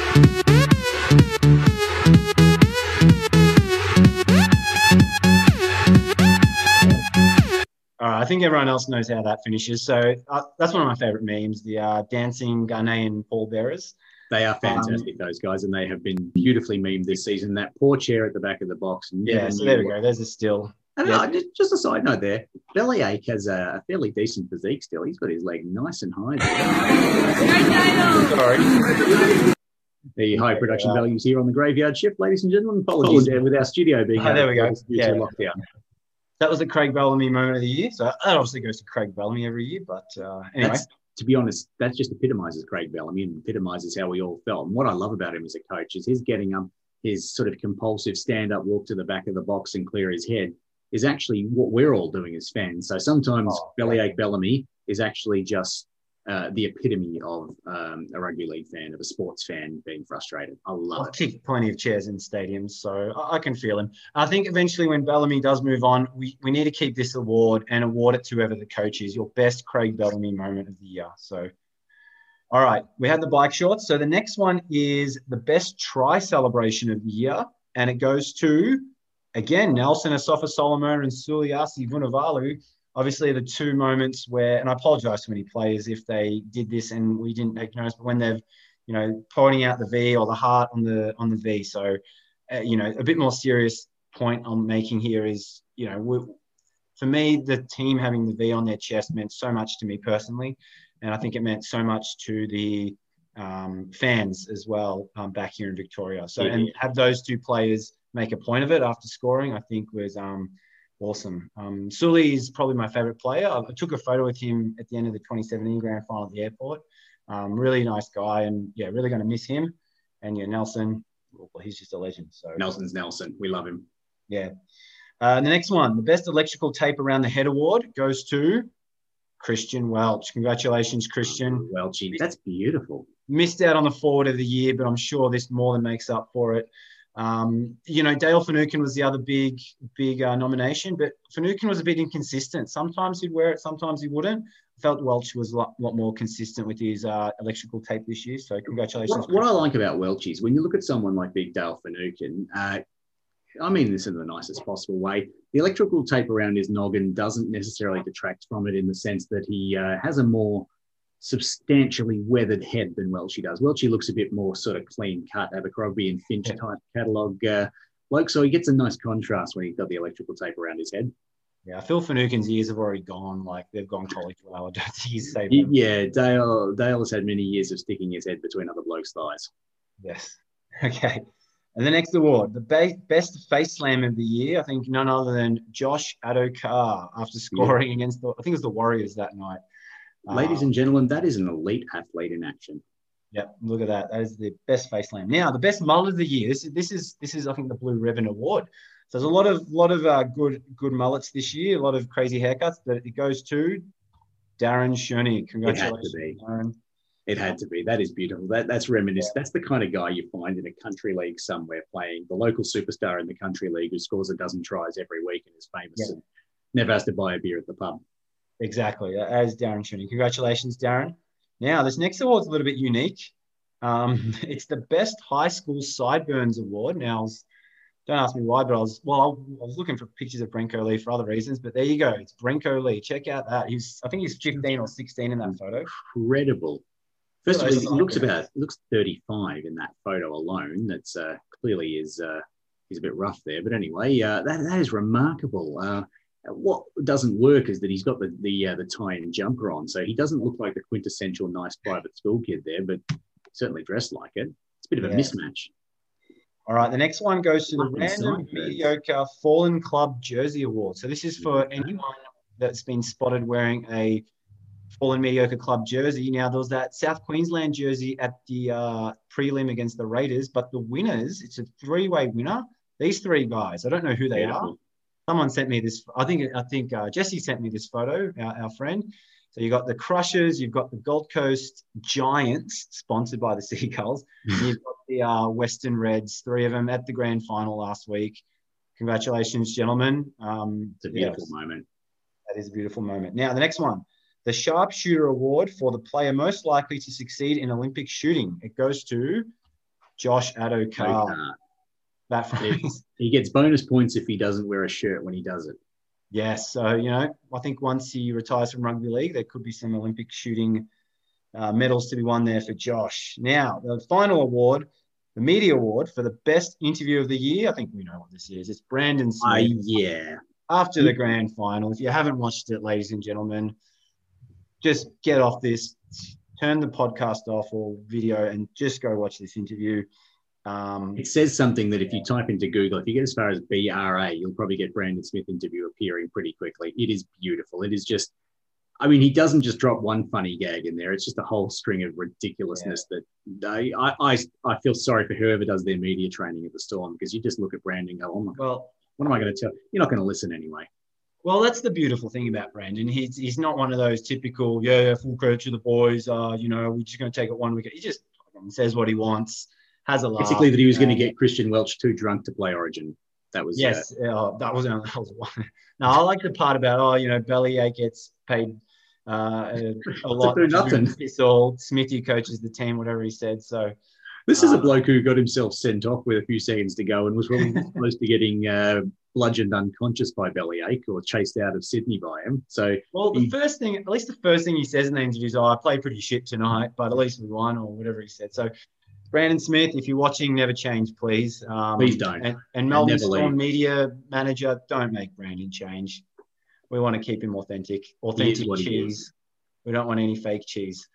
All right, I think everyone else knows how that finishes. So uh, that's one of my favorite memes: the uh, dancing Ghanaian pallbearers. They are fantastic, um, those guys, and they have been beautifully memed this season. That poor chair at the back of the box. Yeah, so there we go. There's a still. And yeah. no, just a side note there. Bellyache has a, fairly decent physique still. He's got his leg nice and high. Sorry. The high production yeah. values here on the graveyard shift, ladies and gentlemen. Apologies there with our studio being oh, there we go. Yeah. lockdown that was the Craig Bellamy moment of the year. So that obviously goes to Craig Bellamy every year. But uh, anyway. That's, to be honest, that just epitomizes Craig Bellamy and epitomizes how we all felt. And what I love about him as a coach is his getting up, his sort of compulsive stand up walk to the back of the box and clear his head is actually what we're all doing as fans. So sometimes oh, Bellyache Bellamy is actually just uh, the epitome of um, a rugby league fan, of a sports fan being frustrated. I love I've it. kicked plenty of chairs in stadiums, so I, I, can feel him. I think eventually when Bellamy does move on, we, we need to keep this award and award it to whoever the coach is. Your best Craig Bellamy moment of the year. So, all right, we had the bike shorts. So the next one is the best try celebration of the year, and it goes to again Nelson Asofa-Solomona and Suliasi Vunivalu obviously the two moments where, and I apologize to any players if they did this and we didn't take notice, but when they've, you know, pointing out the V or the heart on the on the V. So, uh, you know, a bit more serious point I'm making here is, you know, we, for me, the team having the V on their chest meant so much to me personally, and I think it meant so much to the um, fans as well um, back here in Victoria. So, and have those two players make a point of it after scoring, I think was um, awesome. Um, Sully is probably my favorite player. I, I, took a photo with him at the end of the 2017 grand final at the airport. Um, really nice guy, and yeah, really going to miss him. And yeah, Nelson, well, he's just a legend. So Nelson's Nelson. We love him. Yeah. Uh, the next one, the best electrical tape around the head award goes to Christian Welch. Congratulations, Christian. Welchy. That's beautiful. Missed out on the forward of the year, but I'm sure this more than makes up for it. Um, you know, Dale Finucane was the other big, big uh, nomination, but Finucane was a bit inconsistent. Sometimes he'd wear it, sometimes he wouldn't. Felt Welch was a lot, lot more consistent with his uh, electrical tape this year. So congratulations. What, what, I like about Welch is when you look at someone like Big Dale Finucane, uh, I mean this in the nicest possible way. The electrical tape around his noggin doesn't necessarily detract from it in the sense that he uh, has a more substantially weathered head than Welchie does. Welchie looks a bit more sort of clean cut, Abercrombie and Finch yeah. type catalogue uh, bloke. So he gets a nice contrast when he's got the electrical tape around his head. Yeah, Phil Finucane's years have already gone. Like they've gone college well. I don't think he's saved them. Yeah, Dale Dale has had many years of sticking his head between other blokes' thighs. Yes. Okay. And the next award, the be- best face slam of the year, I think none other than Josh Addo-Carr after scoring yeah. against the, I think it was the Warriors that night. Ladies and gentlemen, that is an elite athlete in action. Yep, look at that. That is the best face lamp. Now, the best mullet of the year. This, this is this is I think the Blue Ribbon Award. So there's a lot of lot of uh, good good mullets this year. A lot of crazy haircuts, but it goes to Darren Schoening. Congratulations, it Darren. It had to be. That is beautiful. That that's reminiscent. Yeah. That's the kind of guy you find in a country league somewhere playing the local superstar in the country league who scores a dozen tries every week and is famous yeah. and never has to buy a beer at the pub. Exactly, as Darren Schoening. Congratulations, Darren. Now, this next award's a little bit unique. Um, it's the Best High School Sideburns Award. Now, was, don't ask me why, but I was well, I was looking for pictures of Brenko Lee for other reasons, but there you go. It's Brenko Lee. Check out that. He's I think he's 15 or 16 in that photo. Incredible. First of all, he looks about looks 35 in that photo alone. That's uh, clearly is uh, a bit rough there, but anyway, uh, that that is remarkable. What doesn't work is that he's got the the uh, the tie and jumper on, so he doesn't look like the quintessential nice private school kid there, but certainly dressed like it. It's a bit of a Yeah. mismatch. All right, the next one goes to the random mediocre fallen club jersey award. So this is for anyone that's been spotted wearing a fallen mediocre club jersey. Now there was that South Queensland jersey at the uh, prelim against the Raiders, but the winners, it's a three-way winner. These three guys, I don't know who they are. Someone sent me this. I think I think uh, Jesse sent me this photo. Our, our friend. So you got the Crushers, you've got the Gold Coast Giants, sponsored by the Seagulls, and you've got the uh, Western Reds. Three of them at the grand final last week. Congratulations, gentlemen. Um, It's a yeah, beautiful moment. that is a beautiful moment. Now the next one, the Sharpshooter Award for the player most likely to succeed in Olympic shooting. It goes to Josh Addo-Carr. Uh, That Yeah. he gets bonus points if he doesn't wear a shirt when he does it. Yes. So, you know, I think once he retires from rugby league, there could be some Olympic shooting uh, medals to be won there for Josh. Now, the final award, the media award for the best interview of the year. I think we know what this is. It's Brandon Smith I yeah. after the grand final. If you haven't watched it, ladies and gentlemen, just get off this, turn the podcast off or video, and just go watch this interview. Um, It says something that if you type into Google, if you get as far as BRA, you'll probably get Brandon Smith interview appearing pretty quickly. It is beautiful. It is just, I mean, he doesn't just drop one funny gag in there. It's just a whole string of ridiculousness that I, I, I, I feel sorry for whoever does their media training at the Storm because you just look at Brandon and go, oh my God, well, what am I going to tell? You're not going to listen anyway. Well, that's the beautiful thing about Brandon. He's he's not one of those typical, yeah, yeah, full credit to the boys. Uh, you know, we're just going to take it one week. He just says what he wants, has a laugh. Basically, that he was going to get Christian Welch too drunk to play Origin. That was uh, Yes, uh, that was that was one. Now I like the part about oh, you know, Bellyache gets paid uh, a, a lot. do nothing. It's all Smithy coaches the team, whatever he said. So This is a Uh, bloke who got himself sent off with a few seconds to go and was really close to getting uh, bludgeoned unconscious by bellyache or chased out of Sydney by him. So Well, the He- first thing, at least the first thing he says in the interview is, "Oh, I played pretty shit tonight, but at least we won," or whatever he said. So, Brandon Smith, if you're watching, never change, please. Um, Please don't. And, and Melbourne Storm leave. media manager, don't make Brandon change. We want to keep him authentic, authentic cheese. We don't want any fake cheese.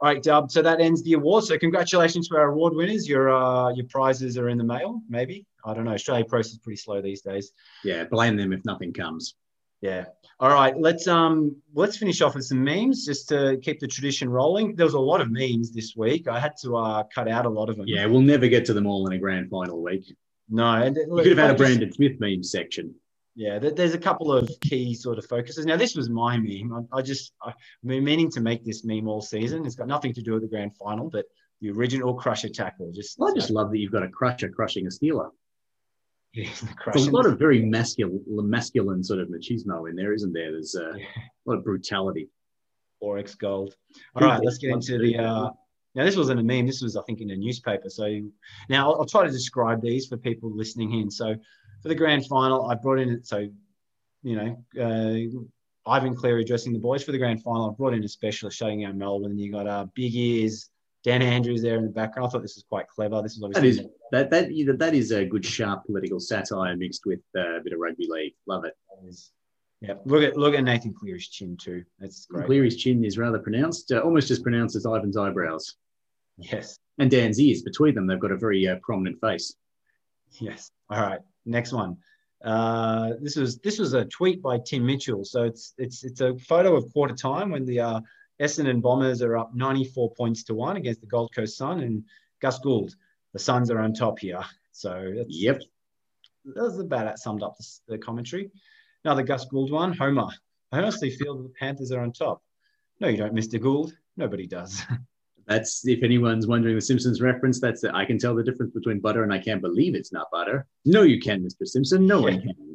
All right, Dub. So that ends the award. So congratulations to our award winners. Your uh, your prizes are in the mail. Maybe I don't know. Australia Post is pretty slow these days. yeah, blame them if nothing comes. Yeah. All right. Let's um let's finish off with some memes just to keep the tradition rolling. There was a lot of memes this week. I had to uh cut out a lot of them. Yeah, we'll never get to them all in a grand final week. No. And You could have had a Brandon Smith meme section. Yeah. There's a couple of key sort of focuses. Now this was my meme. I, I just I've been meaning to make this meme all season. It's got nothing to do with the grand final, but the original crusher tackle. Just I just love that you've got a crusher crushing a Steeler. Yeah, the There's a lot of very masculine, masculine sort of machismo in there, isn't there? There's uh, a lot of brutality. Forex gold. All right, let's get into the. Uh, now, this wasn't a meme. This was, I think, in a newspaper. So now I'll, I'll try to describe these for people listening in. So for the grand final, I brought in. So you know, uh, Ivan Cleary addressing the boys for the grand final. I brought in a specialist shutting out Melbourne. You got uh, Big Ears, Dan Andrews there in the background. I thought this was quite clever. This is obviously is that that that is a good sharp political satire mixed with uh, a bit of rugby league. Love it. Yeah, look at look at Nathan Cleary's chin too. That's great. Cleary's chin is rather pronounced, uh, almost as pronounced as Ivan's eyebrows. Yes. And Dan's ears. Between them, they've got a very uh, prominent face. Yes. All right. Next one. Uh, this was this was a tweet by Tim Mitchell. So it's it's it's a photo of quarter time when the uh, Essendon Bombers are up 94 points to one against the Gold Coast Sun and Gus Gould. The Suns are on top here. So that's, Yep. that was about that summed up the, the commentary. the Gus Gould one. Homer. I honestly feel that the Panthers are on top. No, you don't, Mr. Gould. Nobody does. That's if anyone's wondering the Simpsons reference. That's I can tell the difference between butter and I can't believe it's not butter. No, you can, Mr. Simpson. No one can.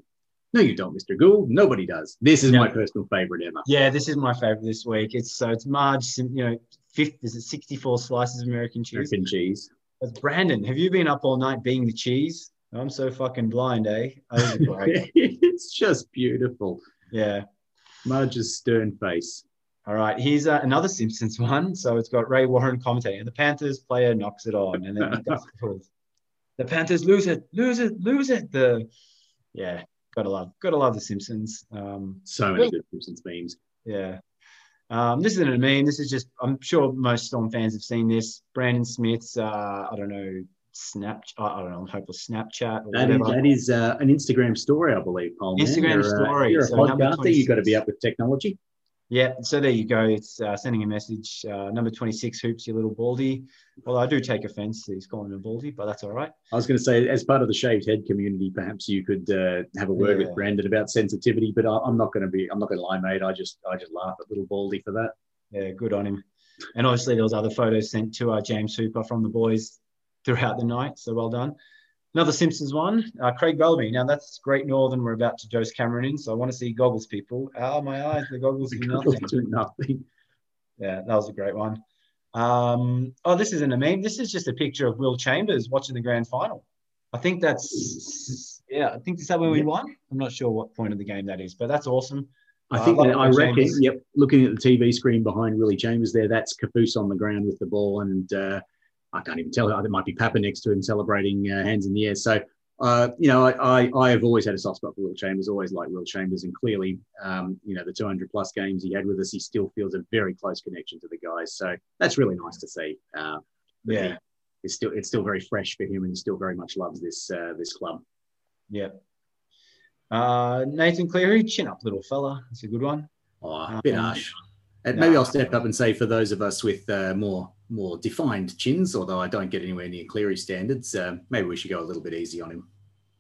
No, you don't, Mr. Gould. Nobody does. This is my personal favorite ever. Yeah, this is my favorite this week. It's so it's Marge, you know, fifth is it 64 slices of American cheese. American cheese. That's Brandon. Have you been up all night being the cheese? I'm so fucking blind, eh? This is great. it's just beautiful. yeah. Marge's stern face. All right. Here's uh, another Simpsons one. So it's got Ray Warren commentating, and the Panthers player knocks it on, and then the Panthers lose it, lose it, lose it. The yeah, gotta love, gotta love the Simpsons. Um, so many good Simpsons memes. Yeah. Um, this isn't a meme. This is just, I'm sure most Storm fans have seen this. Brandon Smith's, uh, I don't know, Snapchat, I don't know, hopefully Snapchat. Or that is, whatever. that is uh, an Instagram story, I believe, Paul. Instagram uh, story. You're a So podcaster. You've got to be up with technology. Yeah, so there you go. It's uh, sending a message. Uh, number 26, Hoops, you little baldy. Well, I do take offense that he's calling him a baldy, but that's all right. I was going to say, as part of the shaved head community, perhaps you could uh, have a word Yeah. with Brandon about sensitivity. But I, I'm not going to be. I'm not going to lie, mate. I just, I just laugh at little Baldy for that. Yeah, good on him. And obviously, there was other photos sent to uh, James Hooper from the boys throughout the night. So well done. Another Simpsons one, uh, Craig Bellamy. Now that's Great Northern. We're about to dose Cameron in, so I want to see goggles, people. Oh, my eyes, the goggles do nothing. Do nothing. Yeah, that was a great one. Um, oh, this isn't a meme. This is just a picture of Will Chambers watching the grand final. I think that's yeah. I think is that when we Yeah. won. I'm not sure what point of the game that is, but that's awesome. I Uh, think that, I reckon. Chambers. Yep. Looking at the TV screen behind Willie Chambers there, that's Caboose on the ground with the ball, and uh, I can't even tell. There might be Papa next to him celebrating uh, hands in the air. So. Uh, you know, I, I, I have always had a soft spot for Will Chambers, always liked Will Chambers, and clearly, um, you know, the 200 plus games he had with us, he still feels a very close connection to the guys. So that's really nice to see. Uh, Yeah. it's still it's still very fresh for him, and he still very much loves this uh, this club. Yeah. Uh, Nathan Cleary, chin up, little fella. That's a good one. Oh, a bit Um, harsh. And no. maybe I'll step up and say for those of us with uh, more more defined chins, although I don't get anywhere near Cleary standards, uh, maybe we should go a little bit easy on him.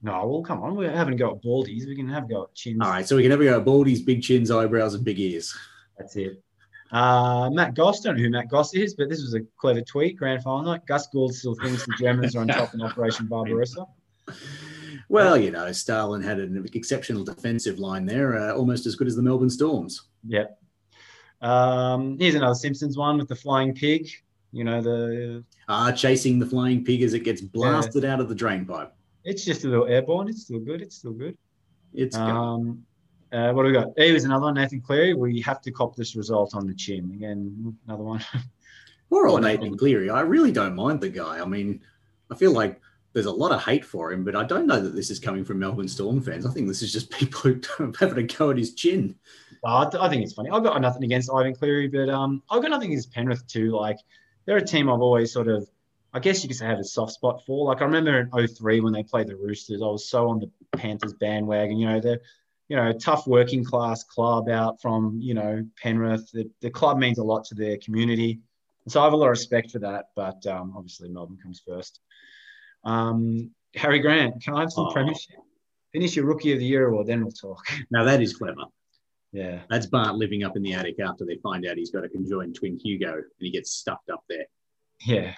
No, well, come on. We're having a go at baldies. We can have a go at chins. All right, so we can have a go at baldies, big chins, eyebrows, and big ears. That's it. Uh, Matt Goss, don't know who Matt Goss is, but this was a clever tweet. Grand final night. Gus Gould still thinks the Germans are on top in Operation Barbarossa. Well, you know, Stalin had an exceptional defensive line there, uh, almost as good as the Melbourne Storms. Yep. Um, here's another Simpsons one with the flying pig. You know, the Ah, chasing the flying pig as it gets blasted out of the drain pipe. it's just a little airborne. It's still good. It's still good. It's good. Um, uh, what do we got? Here's another one, Nathan Cleary. We have to cop this result on the chin. Again, another one. Poor old Nathan Cleary. I really don't mind the guy. I mean, I feel like there's a lot of hate for him, but I don't know that this is coming from Melbourne Storm fans. I think this is just people who don't having a go at his chin. Well, I, th- I think it's funny. I've got nothing against Ivan Cleary, but um, I've got nothing against Penrith too. Like, they're a team I've always sort of, I guess you could say, had a soft spot for. Like, I remember in 03 when they played the Roosters, I was so on the Panthers bandwagon. You know, they're, you know, a tough working class club out from, you know, Penrith. The, the club means a lot to their community. And so I have a lot of respect for that. But um, obviously, Melbourne comes first. Um, Harry Grant, can I have some Oh. premiership? Finish your Rookie of the Year award, then we'll talk. Now that is clever. Yeah. That's Bart living up in the attic after they find out he's got a conjoined twin Hugo and he gets stuffed up there. Yeah.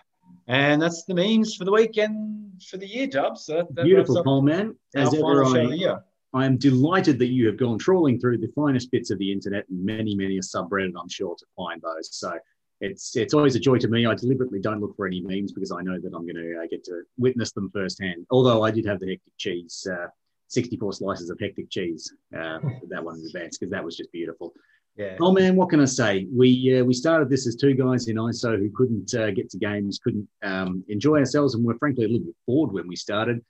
And that's the memes for the weekend for the year, Dubs. So that, that Beautiful, Paul man. As ever, show of the I. I am delighted that you have gone trawling through the finest bits of the internet and many, many a subreddit, I'm sure, to find those. So it's it's always a joy to me. I deliberately don't look for any memes because I know that I'm going to uh, get to witness them firsthand. Although I did have the hectic cheese, uh, 64 slices of hectic cheese, uh, that one in advance because that was just beautiful. Yeah. Oh man, what can I say? We uh, we started this as two guys in ISO who couldn't uh, get to games, couldn't um, enjoy ourselves, and we were frankly a little bit bored when we started.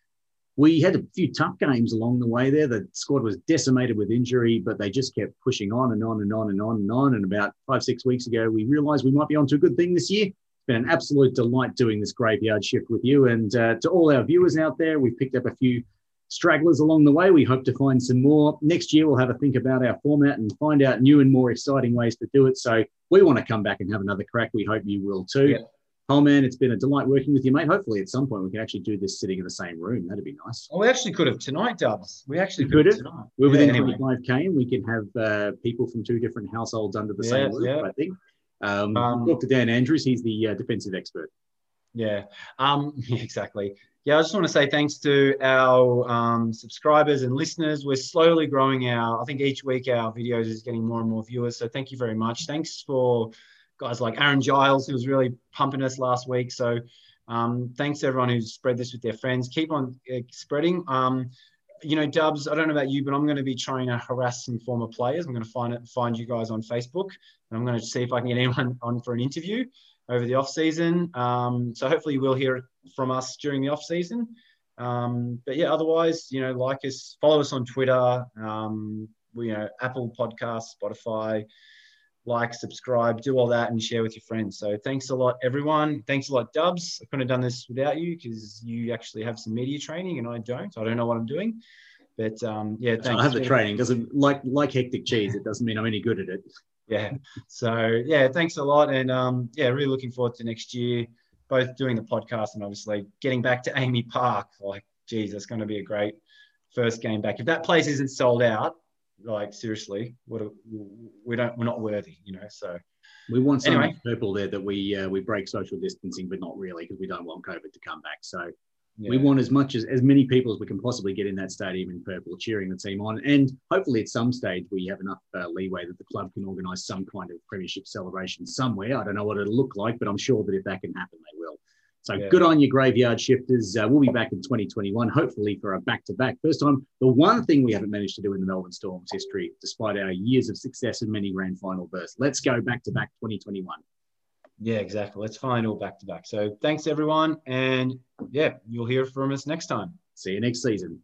We had a few tough games along the way there. The squad was decimated with injury, but they just kept pushing on and on and on and on and on. And about five, six weeks ago, we realized we might be onto a good thing this year. It's been an absolute delight doing this graveyard shift with you. And uh, to all our viewers out there, we've picked up a few stragglers along the way. We hope to find some more. Next year, we'll have a think about our format and find out new and more exciting ways to do it. So we want to come back and have another crack. We hope you will too. Yeah. Oh man, it's been a delight working with you, mate. Hopefully, at some point, we can actually do this sitting in the same room. That'd be nice. Oh, we actually could have tonight, Dubs. We actually We could have tonight. We're Yeah, within anyway. 25k, and we can have uh, people from two different households under the same roof. yeah. I think. Um, Um, talk to Dan Andrews. He's the uh, defensive expert. Yeah. Um, exactly. Yeah, I just want to say thanks to our um, subscribers and listeners. We're slowly growing our, I think each week our videos is getting more and more viewers. So thank you very much. Thanks for guys like Aaron Giles, who was really pumping us last week. So um, thanks everyone who's spread this with their friends. Keep on uh, spreading. Um, you know, Dubs, I don't know about you, but I'm going to be trying to harass some former players. I'm going to find it, find you guys on Facebook, and I'm going to see if I can get anyone on for an interview over the off season. Um, so hopefully you will hear from us during the off season. Um, but yeah, otherwise, you know, like us, follow us on Twitter. Um, we, you know, Apple Podcasts, Spotify. Like, subscribe, do all that, and share with your friends. So thanks a lot, everyone. Thanks a lot, Dubs. I couldn't have done this without you because you actually have some media training and I don't. I don't know what I'm doing. But um, yeah, thanks. I have the training. Doesn't like like hectic cheese. It doesn't mean I'm any good at it. Yeah. So yeah, thanks a lot, and um, yeah, really looking forward to next year. Both doing the podcast and obviously getting back to AAMI Park. Like, geez, that's going to be a great first game back. If that place isn't sold out, like seriously, what a, we don't we're not worthy, you know. So we want some anyway. purple there that we uh, we break social distancing, but not really because we don't want COVID to come back. So yeah. we want as much as as many people as we can possibly get in that stadium in purple, cheering the team on, and hopefully at some stage we have enough uh, leeway that the club can organise some kind of premiership celebration somewhere. I don't know what it'll look like, but I'm sure that if that can happen, they will. So yeah. good on your graveyard shifters. Uh, we'll be back in 2021, hopefully for a back-to-back. First time, the one thing we haven't managed to do in the Melbourne Storm's history, despite our years of success and many grand final bursts. Let's go back-to-back 2021. Yeah, exactly. Let's find all back-to-back. So thanks everyone, and yeah, you'll hear from us next time. See you next season.